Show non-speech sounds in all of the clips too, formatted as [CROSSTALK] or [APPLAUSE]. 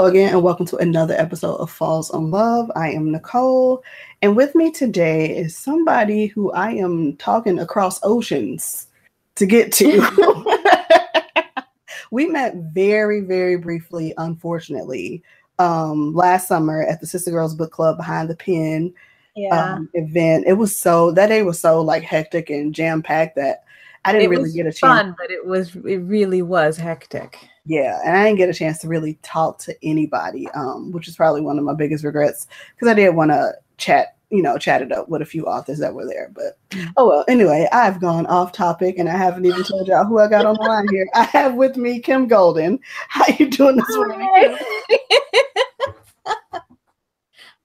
Hello again, and welcome to another episode of Falls on Love. I am Nicole, and with me today is somebody who I am talking across oceans to get to. [LAUGHS] we met very, very briefly, unfortunately, um, last summer at the Sister Girls Book Club behind the pen Yeah. um, event. It was so that day was so like hectic and jam packed that I didn't it really get a chance. fun, but it was it really was hectic. Yeah, and I didn't get a chance to really talk to anybody, um, which is probably one of my biggest regrets because I did want to chat, you know, chat it up with a few authors that were there. But oh well. Anyway, I've gone off topic, and I haven't even told y'all who I got on the line here. I have with me Kim Golden. [LAUGHS] How you doing this morning? [LAUGHS]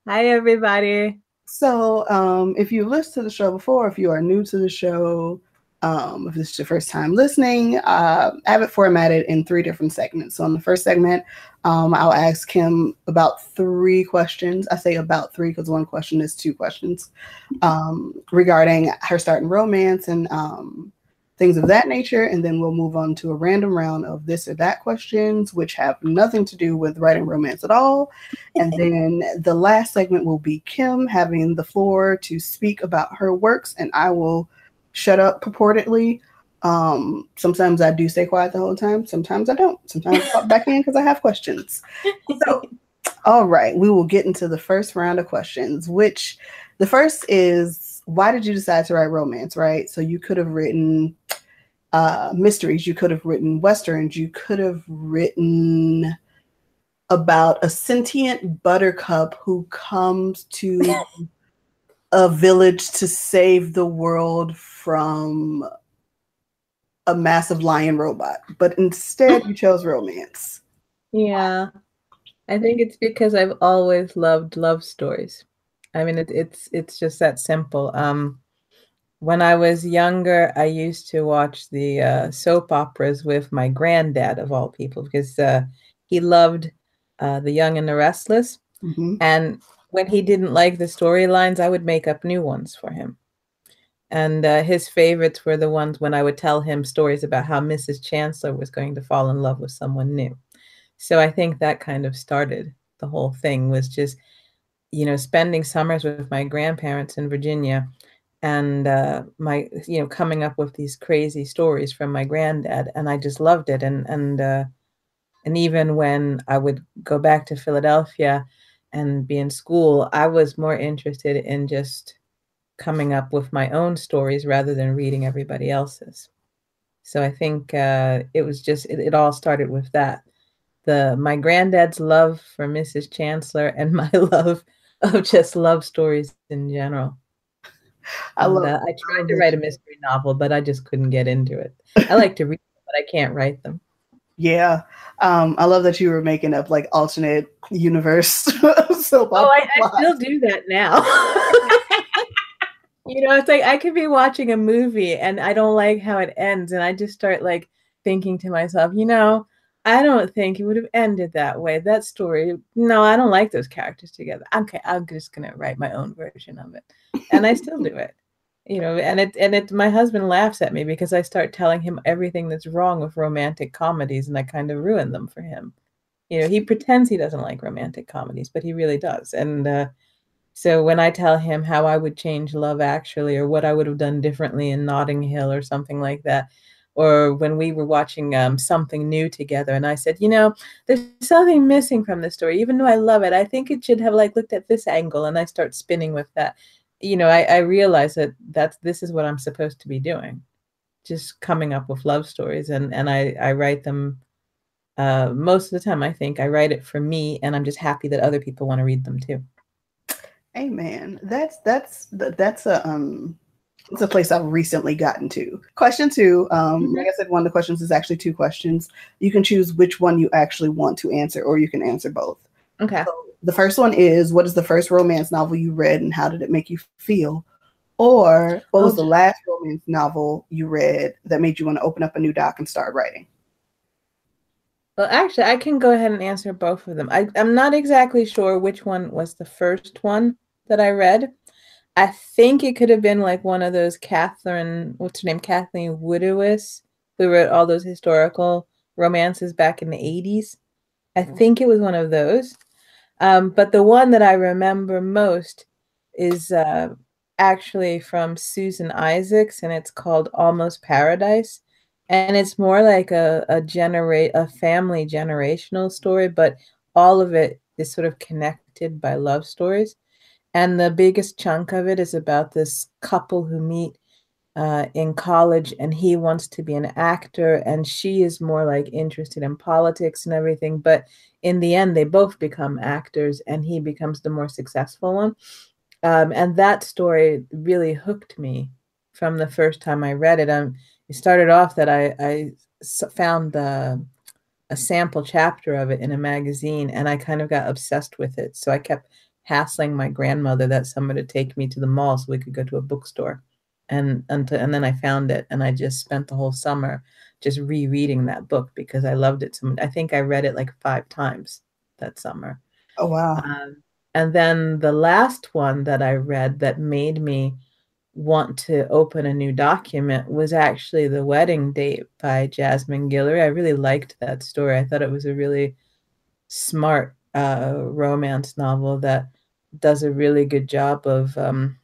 Hi everybody. So, um, if you've listened to the show before, if you are new to the show, um, if this is your first time listening, uh, I have it formatted in three different segments. So, in the first segment, um, I'll ask Kim about three questions. I say about three because one question is two questions um, regarding her start in romance and um, things of that nature. And then we'll move on to a random round of this or that questions, which have nothing to do with writing romance at all. And then the last segment will be Kim having the floor to speak about her works, and I will shut up purportedly. Um, sometimes I do stay quiet the whole time, sometimes I don't. Sometimes I pop back in because I have questions. So, [LAUGHS] all right, we will get into the first round of questions, which the first is why did you decide to write romance, right? So you could have written uh, mysteries, you could have written westerns, you could have written about a sentient buttercup who comes to [LAUGHS] a village to save the world from a massive lion robot. But instead, you chose romance. Yeah. I think it's because I've always loved love stories. I mean it, it's it's just that simple. Um when I was younger, I used to watch the uh, soap operas with my granddad of all people because uh, he loved uh, The Young and the Restless. Mhm. And when he didn't like the storylines, I would make up new ones for him. And uh, his favorites were the ones when I would tell him stories about how Mrs. Chancellor was going to fall in love with someone new. So I think that kind of started the whole thing was just, you know, spending summers with my grandparents in Virginia and uh, my, you know, coming up with these crazy stories from my granddad. And I just loved it. And, and, uh, and even when I would go back to Philadelphia and be in school, I was more interested in just coming up with my own stories rather than reading everybody else's. So I think uh, it was just it, it all started with that. The my granddad's love for Mrs. Chancellor and my [LAUGHS] love of just love stories in general. I And, love. uh, I tried to write a mystery novel, but I just couldn't get into it. I like to read, them, but I can't write them. Yeah, um, I love that you were making up like alternate universe [LAUGHS] soap Oh, I, I still do that now. [LAUGHS] you know, it's like I could be watching a movie and I don't like how it ends, and I just start like thinking to myself, you know, I don't think it would have ended that way. That story, no, I don't like those characters together. Okay, I'm just gonna write my own version of it, and I still do it. You know, and it and it. My husband laughs at me because I start telling him everything that's wrong with romantic comedies, and I kind of ruin them for him. You know he pretends he doesn't like romantic comedies but he really does. And uh, so when i tell him how i would change love actually or what i would have done differently in notting hill or something like that or when we were watching um, something new together and i said you know there's something missing from this story. Even though i love it i think it should have like looked at this angle and i start spinning with that you know i, I realize that that's this is what i'm supposed to be doing just coming up with love stories and and i i write them uh, most of the time, I think I write it for me, and I'm just happy that other people want to read them too. Amen. That's that's that's a um it's a place I've recently gotten to. Question two, um, Mhm. like I said, one of the questions is actually two questions. You can choose which one you actually want to answer, or you can answer both. Okay. The first one is what is the first romance novel you read and how did it make you feel? Or what was the last romance novel you read that made you want to open up a new doc and start writing? Well, actually, I can go ahead and answer both of them. I, I'm not exactly sure which one was the first one that I read. I think it could have been like one of those Catherine, what's her name? Kathleen Woodiwiss, who wrote all those historical romances back in the 80s. I mm-hmm. think it was one of those. Um, but the one that I remember most is uh, actually from Susan Isaacs, and it's called Almost Paradise. And it's more like a a generate a family generational story, but all of it is sort of connected by love stories. And the biggest chunk of it is about this couple who meet uh, in college, and he wants to be an actor, and she is more like interested in politics and everything. But in the end, they both become actors, and he becomes the more successful one. Um, and that story really hooked me from the first time I read it. Um, it started off that I, I found the a sample chapter of it in a magazine, and I kind of got obsessed with it. So I kept hassling my grandmother that someone would take me to the mall so we could go to a bookstore and and, to, and then I found it and I just spent the whole summer just rereading that book because I loved it so much. I think I read it like five times that summer. Oh wow. Um, and then the last one that I read that made me want to open a new document was actually The Wedding Date by Jasmine Guillory. I really liked that story. I thought it was a really smart uh, romance novel that does a really good job of um,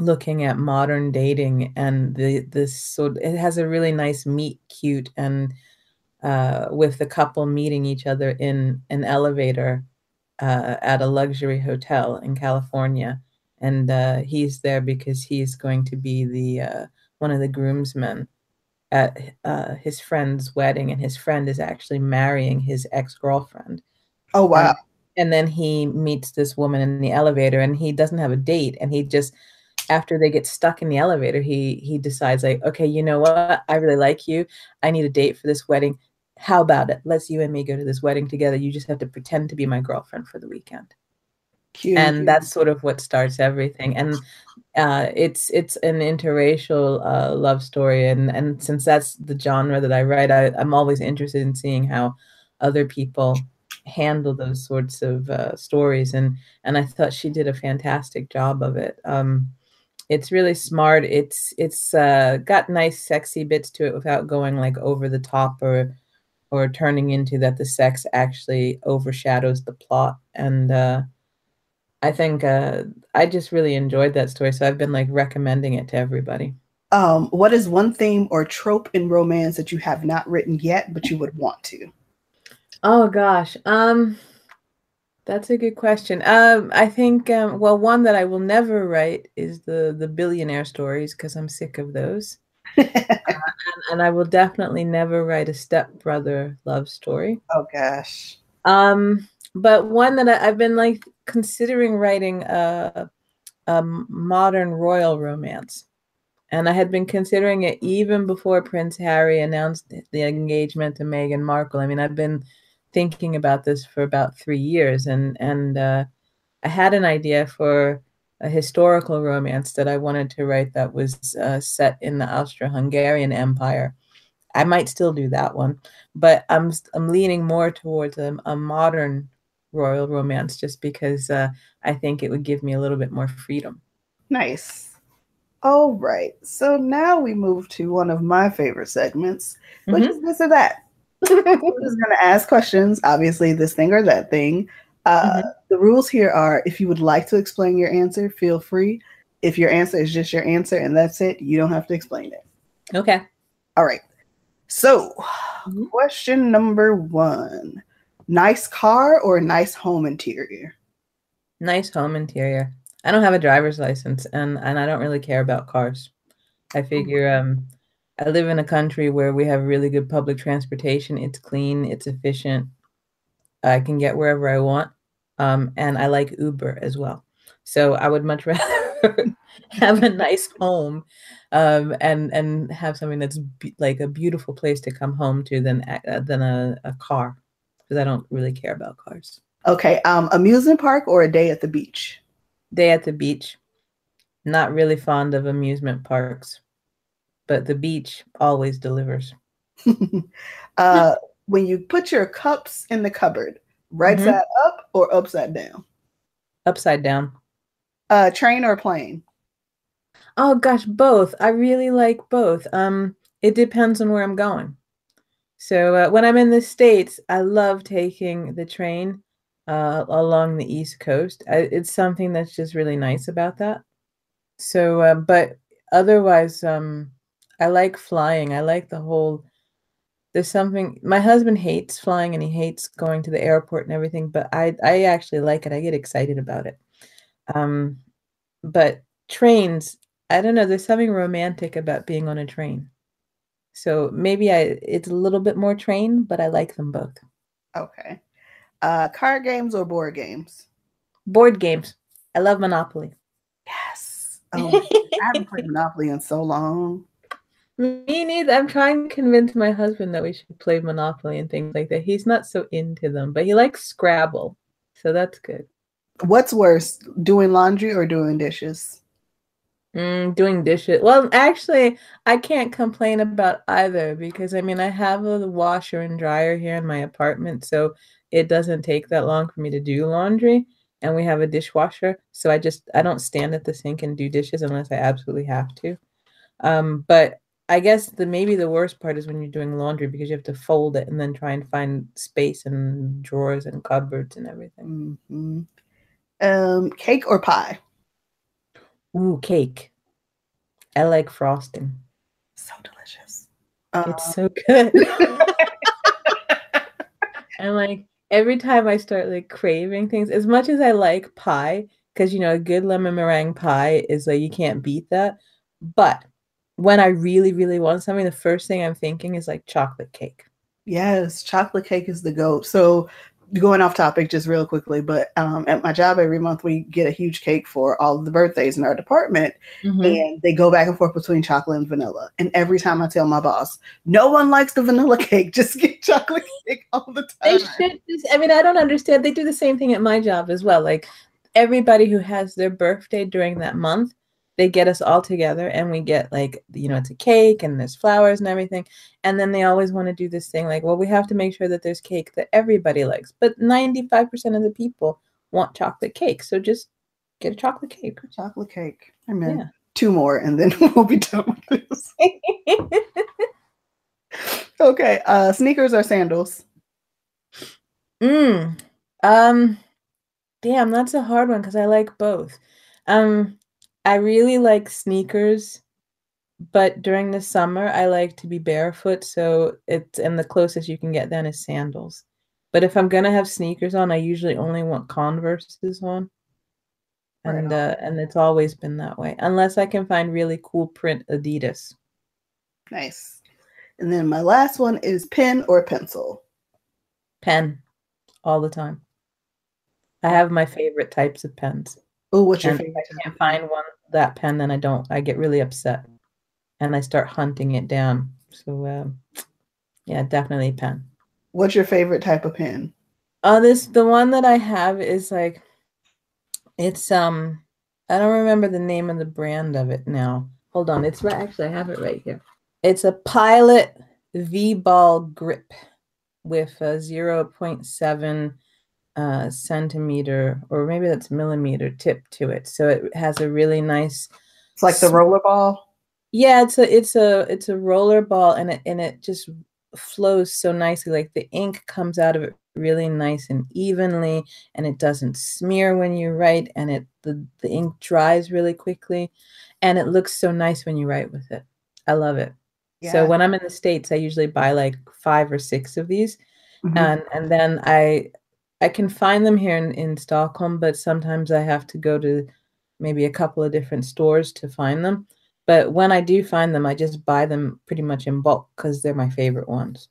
looking at modern dating and the this so it has a really nice meet cute and uh, with the couple meeting each other in an elevator uh, at a luxury hotel in California, and uh, he's there because he's going to be the uh, one of the groomsmen at uh, his friend's wedding, and his friend is actually marrying his ex girlfriend. Oh wow! and then he meets this woman in the elevator, and he doesn't have a date, and he just after they get stuck in the elevator, he he decides like, okay, you know what? I really like you. I need a date for this wedding. How about it? Let's you and me go to this wedding together. You just have to pretend to be my girlfriend for the weekend. Cute. And that's sort of what starts everything. And uh, it's it's an interracial uh, love story, and and since that's the genre that I write, I, I'm always interested in seeing how other people handle those sorts of uh, stories and and I thought she did a fantastic job of it. Um, it's really smart. It's it's uh, got nice sexy bits to it without going like over the top or or turning into that the sex actually overshadows the plot. And uh, I think uh, I just really enjoyed that story, so I've been like recommending it to everybody. Um, what is one theme or trope in romance that you have not written yet, but you would want to? Oh gosh. Um that's a good question. Um, I think um, well, one that I will never write is the the billionaire stories because I'm sick of those. [LAUGHS] uh, and, and, I will definitely never write a stepbrother love story. Oh gosh. Um, but one that I, have been like considering writing a, a modern royal romance, and I had been considering it even before Prince Harry announced the engagement to Meghan Markle. I mean, I've been thinking about this for about three years, and and uh, I had an idea for a historical romance that I wanted to write that was uh, set in the Austro-Hungarian Empire. I might still do that one, but I'm I'm leaning more towards a, a modern royal romance just because uh, I think it would give me a little bit more freedom. Nice. All right. So now we move to one of my favorite segments, which mm-hmm. is this or that. We're just going to ask questions, obviously, this thing or that thing. Uh, mm-hmm. The rules here are if you would like to explain your answer, feel free. If your answer is just your answer and that's it, you don't have to explain it. Okay. All right. So, mm-hmm. question number one nice car or nice home interior? Nice home interior. I don't have a driver's license and, and I don't really care about cars. I figure um, I live in a country where we have really good public transportation. It's clean, it's efficient. I can get wherever I want. Um, and I like Uber as well. So I would much [LAUGHS] rather have a nice home um, and and have something that's be- like a beautiful place to come home to than uh, than a, a car because I don't really care about cars. Okay, um, amusement park or a day at the beach? Day at the beach. Not really fond of amusement parks but the beach always delivers. [LAUGHS] uh, when you put your cups in the cupboard, right mm-hmm. side up or upside down? Upside down. Uh, train or plane? Oh gosh, both. I really like both. Um, it depends on where I'm going. So uh, when I'm in the States, I love taking the train uh, along the East Coast. I, it's something that's just really nice about that. So, uh, but otherwise, um, I like flying. I like the whole. There's something. My husband hates flying, and he hates going to the airport and everything. But I, I actually like it. I get excited about it. Um, but trains, I don't know. There's something romantic about being on a train. So maybe I it's a little bit more train, but I like them both. Okay. Uh card games or board games? Board games. I love Monopoly. Yes. Oh, I haven't played Monopoly in so long. Me neither. I'm trying to convince my husband that we should play Monopoly and things like that. He's not so into them, but he likes Scrabble. So that's good. What's worse, doing laundry or doing dishes? Mm, doing dishes. Well, actually, I can't complain about either because I mean, I have a washer and dryer here in my apartment, so it doesn't take that long for me to do laundry. And we have a dishwasher, so I just I don't stand at the sink and do dishes unless I absolutely have to. Um, but I guess the maybe the worst part is when you're doing laundry because you have to fold it and then try and find space and drawers and cupboards and everything. Mm-hmm. Um, cake or pie? Ooh, cake. I like frosting. So delicious. It's so good. [LAUGHS] [LAUGHS] and like every time I start like craving things, as much as I like pie, because you know, a good lemon meringue pie is like you can't beat that. But when I really, really want something, the first thing I'm thinking is like chocolate cake. Yes, chocolate cake is the goat. So going off topic just real quickly, but um, at my job every month we get a huge cake for all of the birthdays in our department, mm-hmm. and they go back and forth between chocolate and vanilla. And every time I tell my boss, no one likes the vanilla [LAUGHS] cake, just get chocolate [LAUGHS] cake all the time. They should. Just, I mean, I don't understand. They do the same thing at my job as well. Like everybody who has their birthday during that month they get us all together and we get like you know it's a cake and there's flowers and everything. And then they always want to do this thing like well we have to make sure that there's cake that everybody likes but 95% of the people want chocolate cake. So just get a chocolate cake. Chocolate cake. I mean yeah. two more and then [LAUGHS] we'll be done with this. [LAUGHS] Okay uh sneakers or sandals? Mm. Um damn that's a hard one because i like both. Um I really like sneakers, but during the summer I like to be barefoot, so it's and the closest you can get then is sandals. But if I'm gonna have sneakers on, I usually only want Converse's on. And uh, and it's always been that way, unless I can find really cool print Adidas. Nice. And then my last one is pen or pencil. Pen, all the time. I have my favorite types of pens. Oh, what's your and favorite? I can't find one that pen, then I don't. I get really upset, and I start hunting it down. So, uh, yeah, definitely pen. What's your favorite type of pen? Oh, this the one that I have is like, it's um, I don't remember the name of the brand of it now. Hold on, it's right. Actually, I have it right here. It's a Pilot V Ball grip with a zero point seven uh, centimeter or maybe that's millimeter tip to it. So it has a really nice. It's like the roller ball. Yeah, it's a it's a it's a roller ball, and it and it just flows so nicely. Like the ink comes out of it really nice and evenly, and it doesn't smear when you write, and it the the ink dries really quickly, and it looks so nice when you write with it. I love it. Yeah. So when I'm in the states, I usually buy like five or six of these, mm-hmm. and and then I I can find them here in, in Stockholm, but sometimes I have to go to maybe a couple of different stores to find them. But when I do find them, I just buy them pretty much in bulk because they're my favorite ones.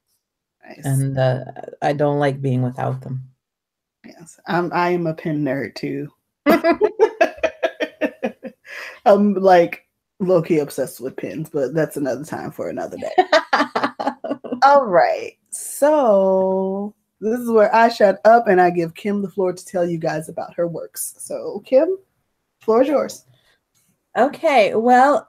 Nice. And uh, I don't like being without them. Yes, um, I am a pen nerd too. [LAUGHS] I'm like low key obsessed with pins, but that's another time for another day. [LAUGHS] All right. So this is where I shut up and I give Kim the floor to tell you guys about her works. So, Kim, floor is yours. Okay. Well,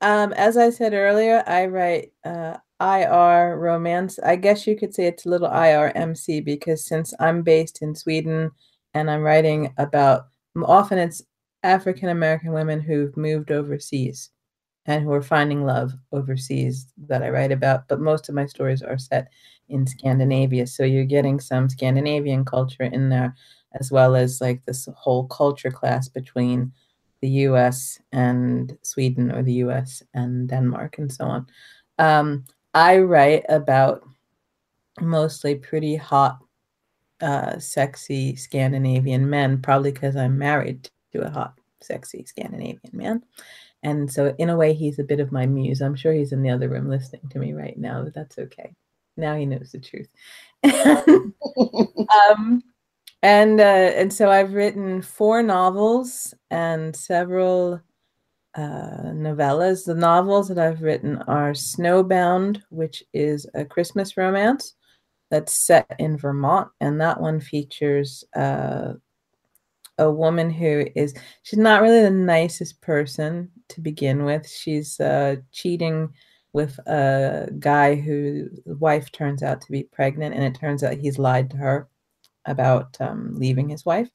um, as I said earlier, I write uh, IR romance. I guess you could say it's a little IRMC because since I'm based in Sweden and I'm writing about often it's African American women who've moved overseas and who are finding love overseas that I write about. But most of my stories are set in Scandinavia. So you're getting some Scandinavian culture in there, as well as like this whole culture class between the US and Sweden or the US and Denmark and so on. Um, I write about mostly pretty hot, uh, sexy Scandinavian men, probably because I'm married to a hot, sexy Scandinavian man. And so, in a way, he's a bit of my muse. I'm sure he's in the other room listening to me right now, but that's okay. Now he knows the truth. [LAUGHS] [LAUGHS] um, and uh, and so I've written four novels and several uh, novellas. The novels that I've written are Snowbound, which is a Christmas romance that's set in Vermont, and that one features uh, a woman who is she's not really the nicest person to begin with. She's uh, cheating with a guy whose wife turns out to be pregnant, and it turns out he's lied to her about um, leaving his wife.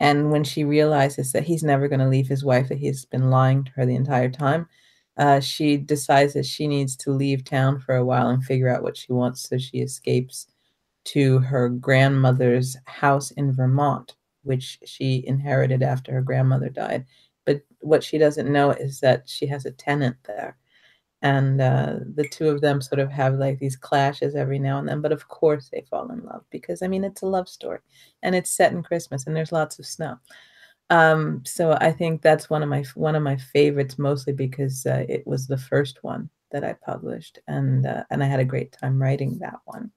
And when she realizes that he's never going to leave his wife, that he's been lying to her the entire time, uh, she decides that she needs to leave town for a while and figure out what she wants. So she escapes to her grandmother's house in Vermont, which she inherited after her grandmother died. But what she doesn't know is that she has a tenant there and uh, the two of them sort of have like these clashes every now and then but of course they fall in love because i mean it's a love story and it's set in christmas and there's lots of snow. Um, so i think that's one of my one of my favorites mostly because uh, it was the first one that i published and uh, and i had a great time writing that one.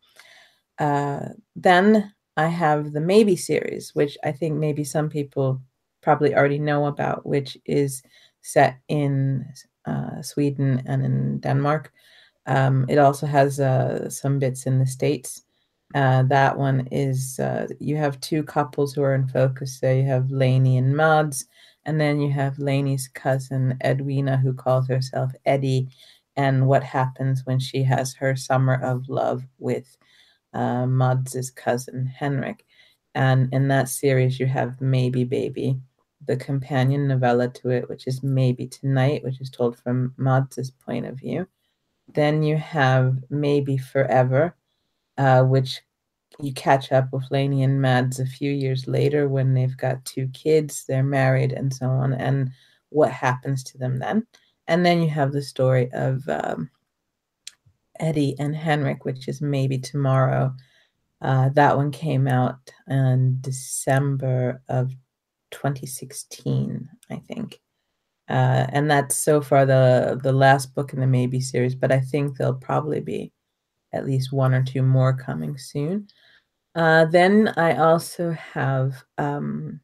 Uh, then i have the maybe series which i think maybe some people probably already know about which is set in uh, Sweden and in Denmark. Um, it also has uh, some bits in the States. Uh, that one is uh, you have two couples who are in focus So You have Lainey and Mads, and then you have Lainey's cousin Edwina, who calls herself Eddie, and what happens when she has her summer of love with uh, Mads's cousin Henrik. And in that series, you have Maybe Baby, the companion novella to it, which is Maybe Tonight, which is told from Mads's point of view. Then you have Maybe Forever, uh, which you catch up with Lainey and Mads a few years later when they've got two kids, they're married, and so on, and what happens to them then. And then you have the story of um, Eddie and Henrik, which is Maybe Tomorrow. Uh, that one came out in December of 2016, I think. Uh, and that's so far the the last book in the Maybe series, but I think there'll probably be at least one or two more coming soon. Uh, then I also have um,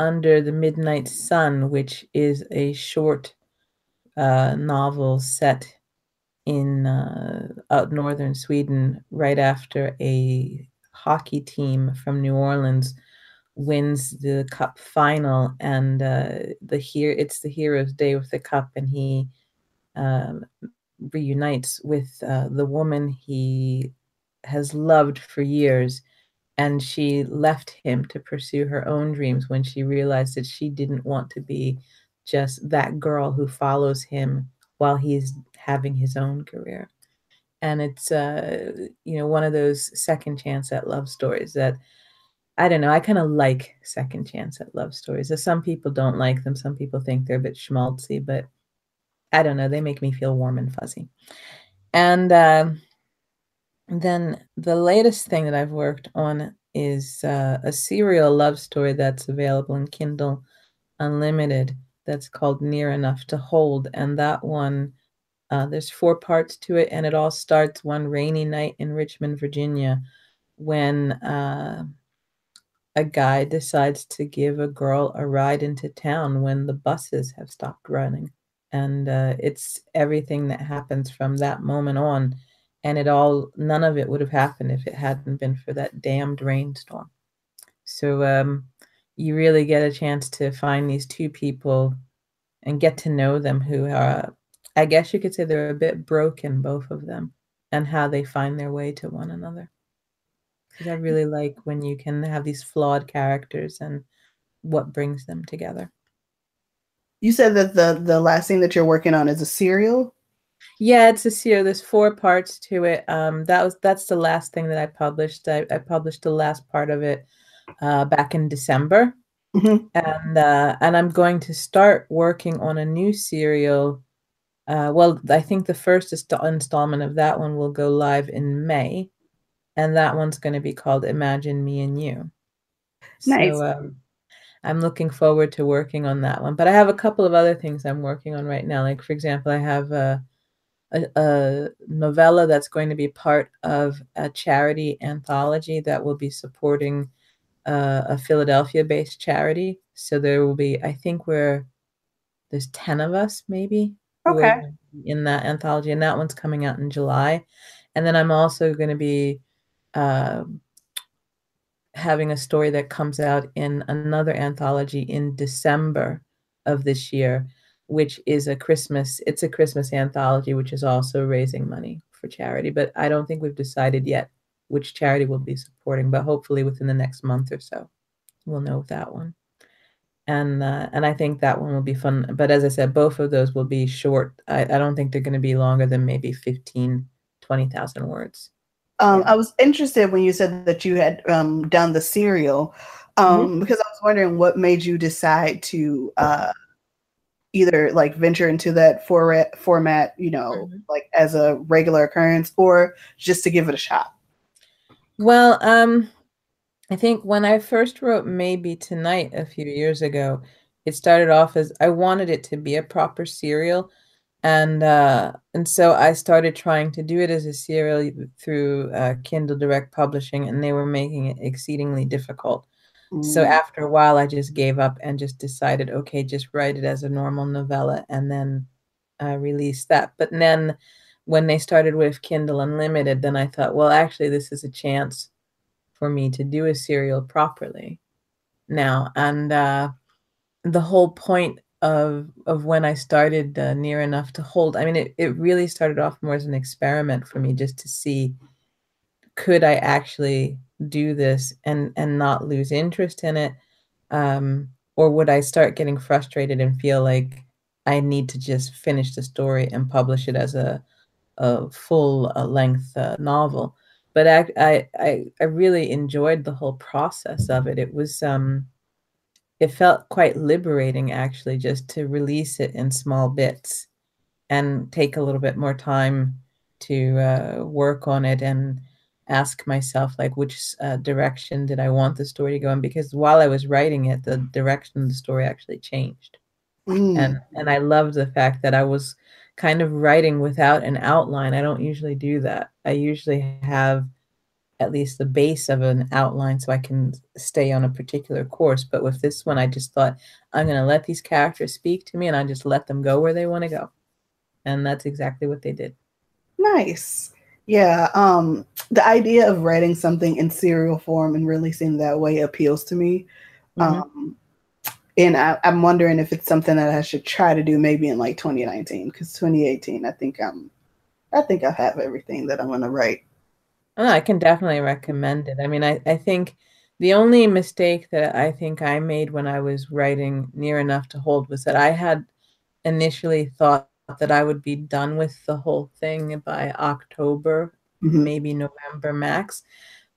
Under the Midnight Sun, which is a short uh, novel set in uh, out northern Sweden right after a hockey team from New Orleans wins the cup final and uh, the here it's the hero's day with the cup and he um, reunites with uh, the woman he has loved for years and she left him to pursue her own dreams when she realized that she didn't want to be just that girl who follows him while he's having his own career. And it's uh you know one of those second chance at love stories that I don't know. I kind of like second chance at love stories. Some people don't like them. Some people think they're a bit schmaltzy, but I don't know. They make me feel warm and fuzzy. And uh, then the latest thing that I've worked on is uh, a serial love story that's available in Kindle Unlimited that's called Near Enough to Hold. And that one, uh, there's four parts to it, and it all starts one rainy night in Richmond, Virginia, when uh, a guy decides to give a girl a ride into town when the buses have stopped running. And uh, it's everything that happens from that moment on. And it all, none of it would have happened if it hadn't been for that damned rainstorm. So um, you really get a chance to find these two people and get to know them who are, I guess you could say they're a bit broken, both of them, and how they find their way to one another because I really like when you can have these flawed characters and what brings them together. You said that the the last thing that you're working on is a serial. Yeah, it's a serial. There's four parts to it. Um, that was that's the last thing that I published. I, I published the last part of it uh, back in December, Mhm. and uh, and I'm going to start working on a new serial. Uh, well, I think the first inst- installment of that one will go live in May, and that one's going to be called Imagine Me and You. Nice. So um, I'm looking forward to working on that one. But I have a couple of other things I'm working on right now. Like for example, I have a a, a novella that's going to be part of a charity anthology that will be supporting uh, a Philadelphia-based charity. So there will be, I think we're there's ten of us maybe Okay. in that anthology, and that one's coming out in July. And then I'm also going to be um having a story that comes out in another anthology in December of this year, which is a Christmas, it's a Christmas anthology, which is also raising money for charity. But I don't think we've decided yet which charity we'll be supporting, but hopefully within the next month or so, we'll know that one. And uh, and I think that one will be fun. But as I said, both of those will be short. I, I don't think they're going to be longer than maybe 15, 20,000 words. Um. I was interested when you said that you had um, done the serial um, because I was wondering what made you decide to uh, either like venture into that for- format, you know, Mhm. like as a regular occurrence, or just to give it a shot. Well, um, I think when I first wrote Maybe Tonight a few years ago, it started off as I wanted it to be a proper serial. And uh, and so I started trying to do it as a serial through uh, Kindle Direct Publishing, and they were making it exceedingly difficult. So Mm. after a while, I just gave up and just decided, okay, just write it as a normal novella and then uh, release that. But then when they started with Kindle Unlimited, then I thought, well, actually, this is a chance for me to do a serial properly now. And uh, the whole point of of when I started uh, Near Enough to Hold, I mean, it, it really started off more as an experiment for me just to see could I actually do this and and not lose interest in it um or would I start getting frustrated and feel like I need to just finish the story and publish it as a a full uh, length uh, novel. But I, I I really enjoyed the whole process of it. It was um it felt quite liberating actually just to release it in small bits and take a little bit more time to uh, work on it and ask myself like which uh, direction did I want the story to go in? Because while I was writing it the direction of the story actually changed. Mm. and and I loved the fact that I was kind of writing without an outline. I don't usually do that. I usually have at least the base of an outline so I can stay on a particular course but with this one I just thought I'm going to let these characters speak to me and I just let them go where they want to go and that's exactly what they did Nice. Yeah. Um, the idea of writing something in serial form and releasing that way appeals to me. Mhm. Um, and I, I'm wondering if it's something that I should try to do maybe in like 2019 because 2018, I think I'm, I think I have everything that I'm gonna write. Oh, I can definitely recommend it. I mean, I, I think the only mistake that I think I made when I was writing Near Enough to Hold was that I had initially thought that I would be done with the whole thing by October, Mhm. maybe November max.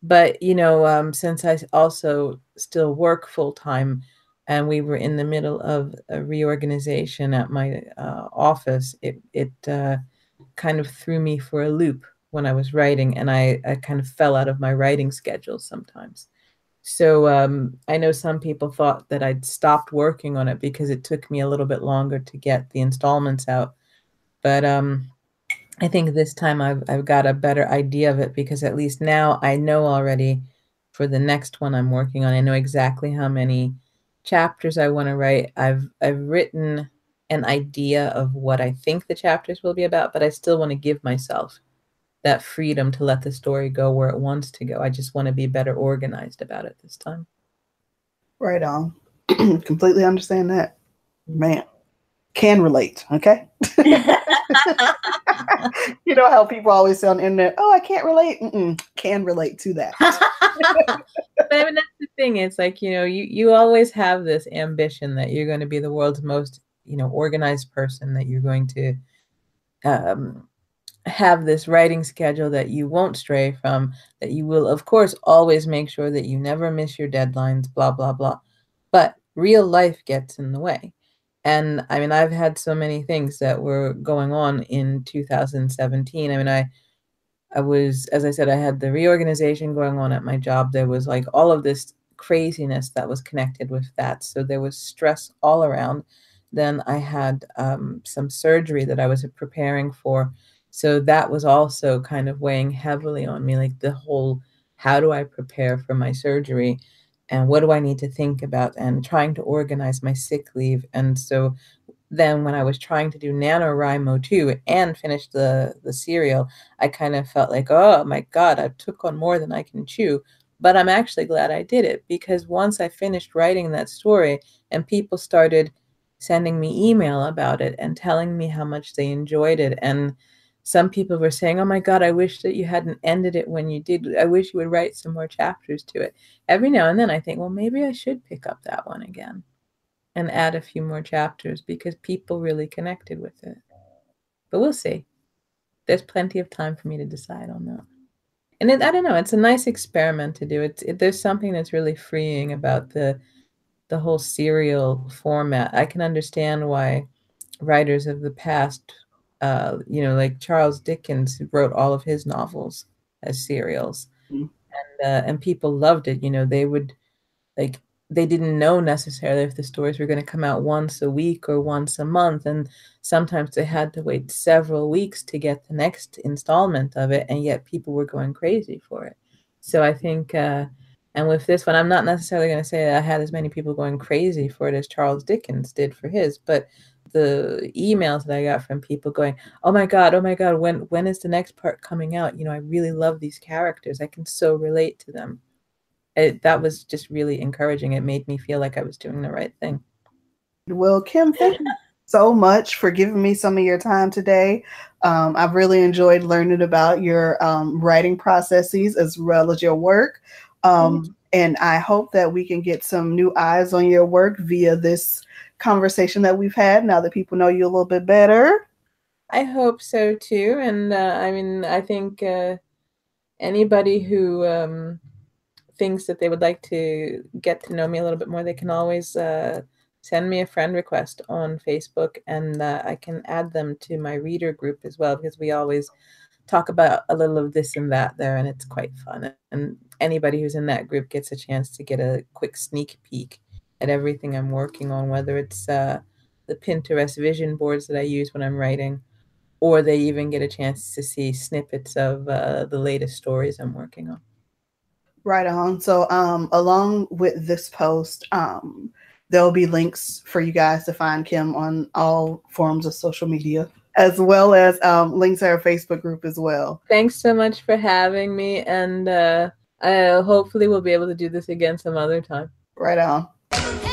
But, you know, um, since I also still work full time and we were in the middle of a reorganization at my uh, office, it, it uh, kind of threw me for a loop when I was writing, and I, I kind of fell out of my writing schedule sometimes. So um, I know some people thought that I'd stopped working on it because it took me a little bit longer to get the installments out. But um, I think this time I've I've got a better idea of it because at least now I know already for the next one I'm working on. I know exactly how many chapters I want to write. I've I've written an idea of what I think the chapters will be about, but I still want to give myself that freedom to let the story go where it wants to go. I just want to be better organized about it this time. Right on. [CLEARS THROAT] Completely understand that. Man, can relate. Okay. [LAUGHS] you know how people always say on the internet, "Oh, I can't relate." Mm-mm, can relate to that. [LAUGHS] but I mean, that's the thing. It's like you know, you you always have this ambition that you're going to be the world's most you know organized person that you're going to um, have this writing schedule that you won't stray from that you will of course always make sure that you never miss your deadlines blah blah blah. But real life gets in the way. And i mean i've had so many things that were going on in 2017 i mean i i was as i said i had the reorganization going on at my job. There was like all of this craziness that was connected with that. So there was stress all around. Then i had um, some surgery that i was preparing for so that was also kind of weighing heavily on me like the whole how do i prepare for my surgery? And what do i need to think about? And trying to organize my sick leave. And so then when i was trying to do nanowrimo too and finish the the serial i kind of felt like oh my god i took on more than i can chew. But i'm actually glad i did it because once i finished writing that story and people started sending me email about it and telling me how much they enjoyed it and some people were saying, "Oh my God, I wish that you hadn't ended it when you did. I wish you would write some more chapters to it." Every now and then, I think, well, maybe I should pick up that one again and add a few more chapters because people really connected with it. But we'll see. There's plenty of time for me to decide on that. And it, I don't know. It's a nice experiment to do. It's it, there's something that's really freeing about the the whole serial format. I can understand why writers of the past uh, you know, like Charles Dickens wrote all of his novels as serials, mm-hmm. and uh, and people loved it. You know, they would like they didn't know necessarily if the stories were going to come out once a week or once a month, and sometimes they had to wait several weeks to get the next installment of it, and yet people were going crazy for it. So I think. Uh, and with this one, I'm not necessarily going to say that I had as many people going crazy for it as Charles Dickens did for his, but the emails that I got from people going, "Oh my god, oh my god, when when is the next part coming out? You know, I really love these characters. I can so relate to them." It, that was just really encouraging. It made me feel like I was doing the right thing. Well, Kim, thank you [LAUGHS] so much for giving me some of your time today. Um, I've really enjoyed learning about your um, writing processes as well as your work. Um, and I hope that we can get some new eyes on your work via this conversation that we've had now that people know you a little bit better. I hope so too. And uh, I mean, I think uh, anybody who um, thinks that they would like to get to know me a little bit more, they can always uh, send me a friend request on Facebook and uh, I can add them to my reader group as well because we always talk about a little of this and that there and it's quite fun. And anybody who's in that group gets a chance to get a quick sneak peek at everything I'm working on, whether it's uh, the Pinterest vision boards that I use when I'm writing, or they even get a chance to see snippets of uh, the latest stories I'm working on. Right on. So, um, along with this post, um, there'll be links for you guys to find Kim on all forms of social media, as well as um, links to our Facebook group as well. Thanks so much for having me, and uh, I, hopefully we'll be able to do this again some other time. Right on. Hey!